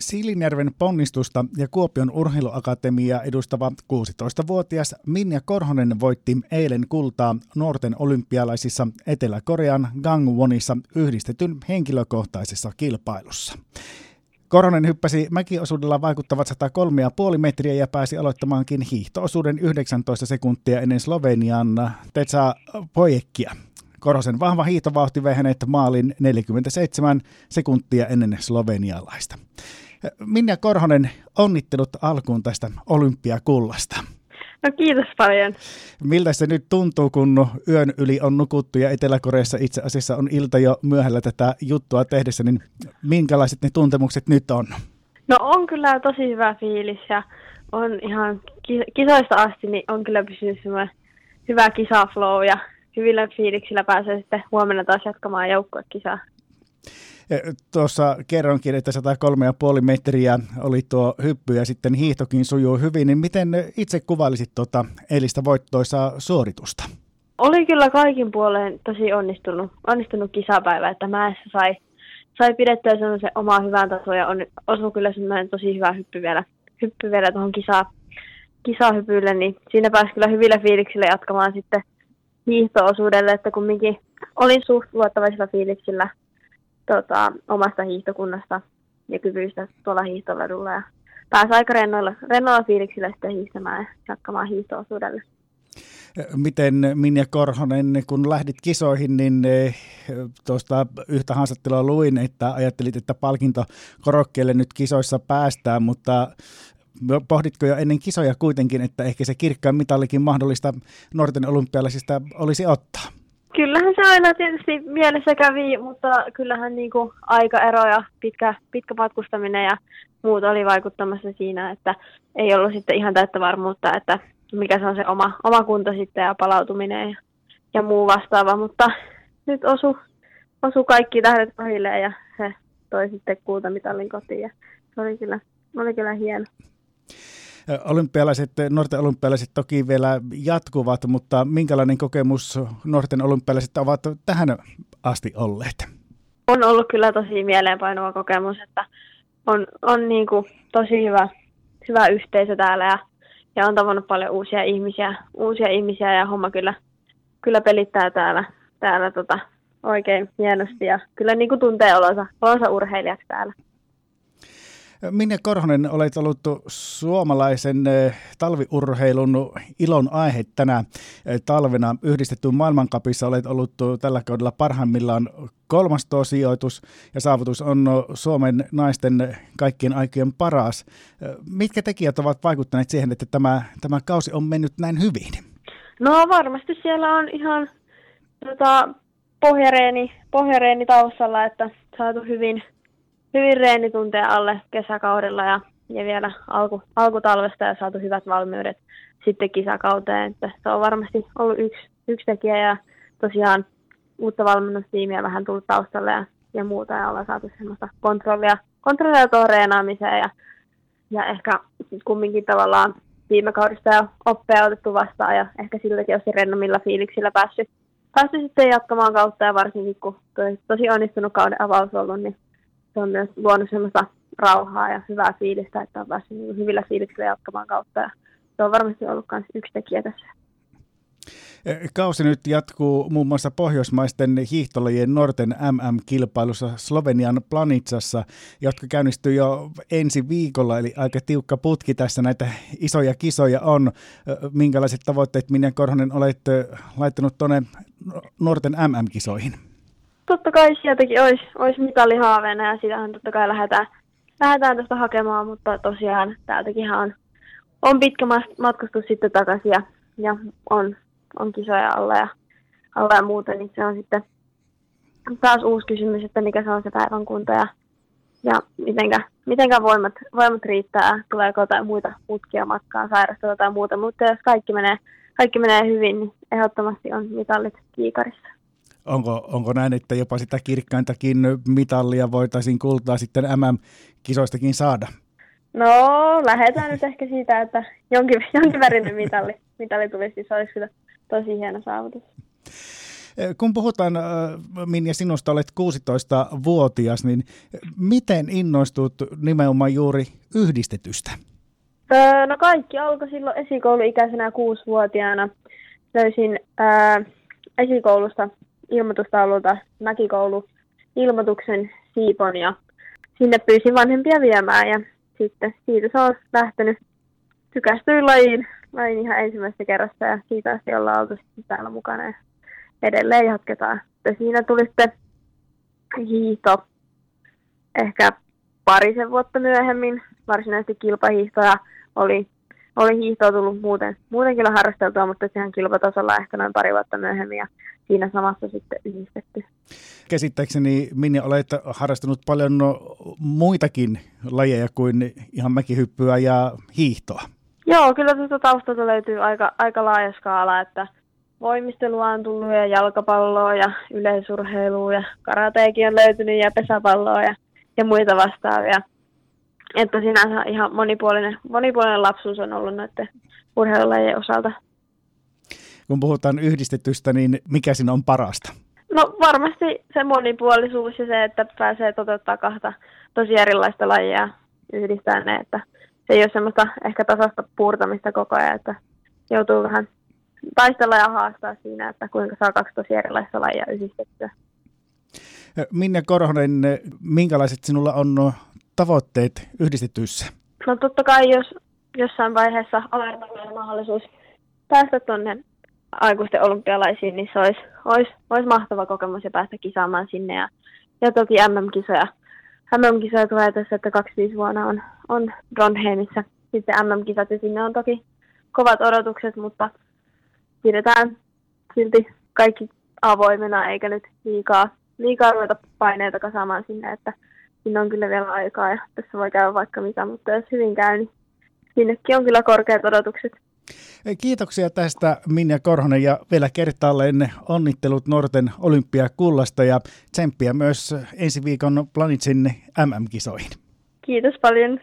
Siilinjärven ponnistusta ja Kuopion urheiluakatemia edustava 16-vuotias Minja Korhonen voitti eilen kultaa nuorten olympialaisissa Etelä-Korean Gangwonissa yhdistetyn henkilökohtaisessa kilpailussa. Korhonen hyppäsi mäkiosuudella vaikuttavat 103,5 metriä ja pääsi aloittamaankin hiihtoosuuden 19 sekuntia ennen Slovenian Tetsa Pojekia. Korhosen vahva hiihtovauhti vei hänet maalin 47 sekuntia ennen slovenialaista. Minja Korhonen, onnittelut alkuun tästä olympiakullasta. No kiitos paljon. Miltä se nyt tuntuu, kun yön yli on nukuttu ja Etelä-Koreassa itse asiassa on ilta jo myöhällä tätä juttua tehdessä, niin minkälaiset ne tuntemukset nyt on? No on kyllä tosi hyvä fiilis ja on ihan kisoista asti, niin on kyllä pysynyt semmoinen hyvä kisaflow ja hyvillä fiiliksillä pääsee sitten huomenna taas jatkamaan joukkuekisaa. Tuossa kerronkin, että 103,5 metriä oli tuo hyppy ja sitten hiihtokin sujuu hyvin, niin miten itse kuvailisit tuota eilistä voittoisaa suoritusta? Oli kyllä kaikin puoleen tosi onnistunut, onnistunut kisapäivä, että mäessä sai, sai pidettyä semmoisen omaa hyvän tasoa ja on, osui kyllä semmoinen tosi hyvä hyppy vielä, hyppy vielä tuohon kisa, kisahypylle, niin siinä pääsi kyllä hyvillä fiiliksillä jatkamaan sitten hiihtoosuudelle, että kumminkin olin suht luottavaisilla fiiliksillä tota, omasta hiihtokunnasta ja kyvyistä tuolla hiihtoladulla ja pääsi aika rennoilla, rennoilla fiiliksillä sitten hiihtämään ja jatkamaan hiihtoosuudelle. Miten Minja Korhonen, kun lähdit kisoihin, niin tuosta yhtä haastattelua luin, että ajattelit, että palkinto korokkeelle nyt kisoissa päästään, mutta pohditko jo ennen kisoja kuitenkin, että ehkä se kirkkaan mitallikin mahdollista nuorten olympialaisista olisi ottaa? Kyllähän se aina tietysti mielessä kävi, mutta kyllähän niin kuin aikaero ja pitkä, pitkä matkustaminen ja muut oli vaikuttamassa siinä, että ei ollut sitten ihan täyttä varmuutta, että mikä se on se oma, oma kunto sitten ja palautuminen ja, ja muu vastaava, mutta nyt osu, osu kaikki tähdet pahille ja se toi sitten kultamitalin kotiin ja se oli kyllä, oli kyllä hieno. Olympialaiset, nuorten olympialaiset toki vielä jatkuvat, mutta minkälainen kokemus nuorten olympialaiset ovat tähän asti olleet? On ollut kyllä tosi mieleenpainuva kokemus, että on, on niin kuin tosi hyvä, hyvä yhteisö täällä ja, ja on tavannut paljon uusia ihmisiä, uusia ihmisiä ja homma kyllä, kyllä pelittää täällä, täällä tota, oikein hienosti ja kyllä niin kuin tuntee olonsa, olonsa urheilijaksi täällä. Minne Korhonen, olet ollut suomalaisen eh, talviurheilun ilon aihe tänä eh, talvena. Yhdistetty maailmankapissa olet ollut tällä kaudella parhaimmillaan kolmas sijoitus ja saavutus on Suomen naisten kaikkien aikojen paras. Eh, mitkä tekijät ovat vaikuttaneet siihen, että tämä, tämä kausi on mennyt näin hyvin? No varmasti siellä on ihan tota, pohjareeni, pohjareeni taustalla, että saatu hyvin – hyvin reenitunteja alle kesäkaudella ja, ja vielä alku, alkutalvesta ja saatu hyvät valmiudet sitten kisakauteen. Että se on varmasti ollut yksi, yksi tekijä ja tosiaan uutta valmennustiimiä vähän tullut taustalle ja, ja muuta ja ollaan saatu semmoista kontrollia, kontrollia tuohon reenaamiseen ja, ja ehkä kumminkin tavallaan viime kaudesta jo oppia otettu vastaan ja ehkä siltäkin olisi rennomilla fiiliksillä päässyt, päässyt sitten jatkamaan kautta ja varsinkin kun toi tosi onnistunut kauden avaus ollut, niin se on myös luonut semmoista rauhaa ja hyvää fiilistä, että on päässyt niin hyvillä fiiliksillä jatkamaan kautta. Ja se on varmasti ollut myös yksi tekijä tässä. Kausi nyt jatkuu muun muassa pohjoismaisten hiihtolajien nuorten MM-kilpailussa Slovenian Planitsassa, jotka käynnistyy jo ensi viikolla, eli aika tiukka putki tässä näitä isoja kisoja on. Minkälaiset tavoitteet, Minja Korhonen, olet laittanut tuonne nuorten MM-kisoihin? Totta kai sieltäkin olisi, olisi mitallihaaveena ja sitähän totta kai lähdetään, lähdetään tästä hakemaan, mutta tosiaan täältäkin on, on pitkä matkustus sitten takaisin ja, ja on, on kisoja alla ja, alla ja muuta, niin se on sitten taas uusi kysymys, että mikä se on se päivän kunto ja, ja mitenkä, mitenkä voimat, voimat riittää, tuleeko jotain muita mutkia matkaan, sairastua tai muuta, mutta jos kaikki menee, kaikki menee hyvin, niin ehdottomasti on mitallit kiikarissa onko, onko näin, että jopa sitä kirkkaintakin mitallia voitaisiin kultaa sitten MM-kisoistakin saada? No, lähdetään nyt ehkä siitä, että jonkin, jonkin värinen mitalli, mitalli tulisi, se olisi kyllä tosi hieno saavutus. Kun puhutaan, Minja, sinusta olet 16-vuotias, niin miten innostut nimenomaan juuri yhdistetystä? no kaikki alkoi silloin esikouluikäisenä kuusivuotiaana. Löysin ää, esikoulusta ilmoitustaululta mäkikoulu ilmoituksen siipon ja sinne pyysin vanhempia viemään ja sitten siitä se on lähtenyt. Tykästyin lajiin, lajiin ihan ensimmäistä kerrasta ja siitä asti ollaan oltu täällä mukana ja edelleen jatketaan. Ja siinä tuli sitten hiihto ehkä parisen vuotta myöhemmin, varsinaisesti kilpahiihtoja oli, oli hiihtoa tullut muuten, muuten kyllä harrasteltua, mutta sehän kilpatasolla ehkä noin pari vuotta myöhemmin ja siinä samassa sitten yhdistetty. Käsittääkseni Minni olet harrastanut paljon muitakin lajeja kuin ihan mäkihyppyä ja hiihtoa. Joo, kyllä tuosta taustalta löytyy aika, aika laaja skaala, että voimistelua on tullut ja jalkapalloa ja yleisurheilua ja karateekin on löytynyt ja pesäpalloa ja, ja muita vastaavia. Että sinänsä ihan monipuolinen, monipuolinen lapsuus on ollut näiden urheilulajien osalta. Kun puhutaan yhdistetystä, niin mikä siinä on parasta? No varmasti se monipuolisuus ja se, että pääsee toteuttaa kahta tosi erilaista lajia yhdistää ne, että se ei ole semmoista ehkä tasasta puurtamista koko ajan, että joutuu vähän taistella ja haastaa siinä, että kuinka saa kaksi tosi erilaista lajia yhdistettyä. Minne Korhonen, minkälaiset sinulla on tavoitteet yhdistetyssä? No totta kai, jos jossain vaiheessa on mahdollisuus päästä tuonne aikuisten olympialaisiin, niin se olisi, olisi, olisi mahtava kokemus ja päästä kisaamaan sinne. Ja, ja toki MM-kisoja. MM-kisoja tulee tässä, että 25 vuonna on, on Dronheimissa sitten MM-kisat ja sinne on toki kovat odotukset, mutta pidetään silti kaikki avoimena eikä nyt liikaa, liikaa ruveta paineita kasaamaan sinne, että sinne on kyllä vielä aikaa ja tässä voi käydä vaikka mitä, mutta jos hyvin käy, niin sinnekin on kyllä korkeat odotukset. Kiitoksia tästä Minja Korhonen ja vielä kertaalleen onnittelut Norten olympiakullasta ja tsemppiä myös ensi viikon Planitsin MM-kisoihin. Kiitos paljon.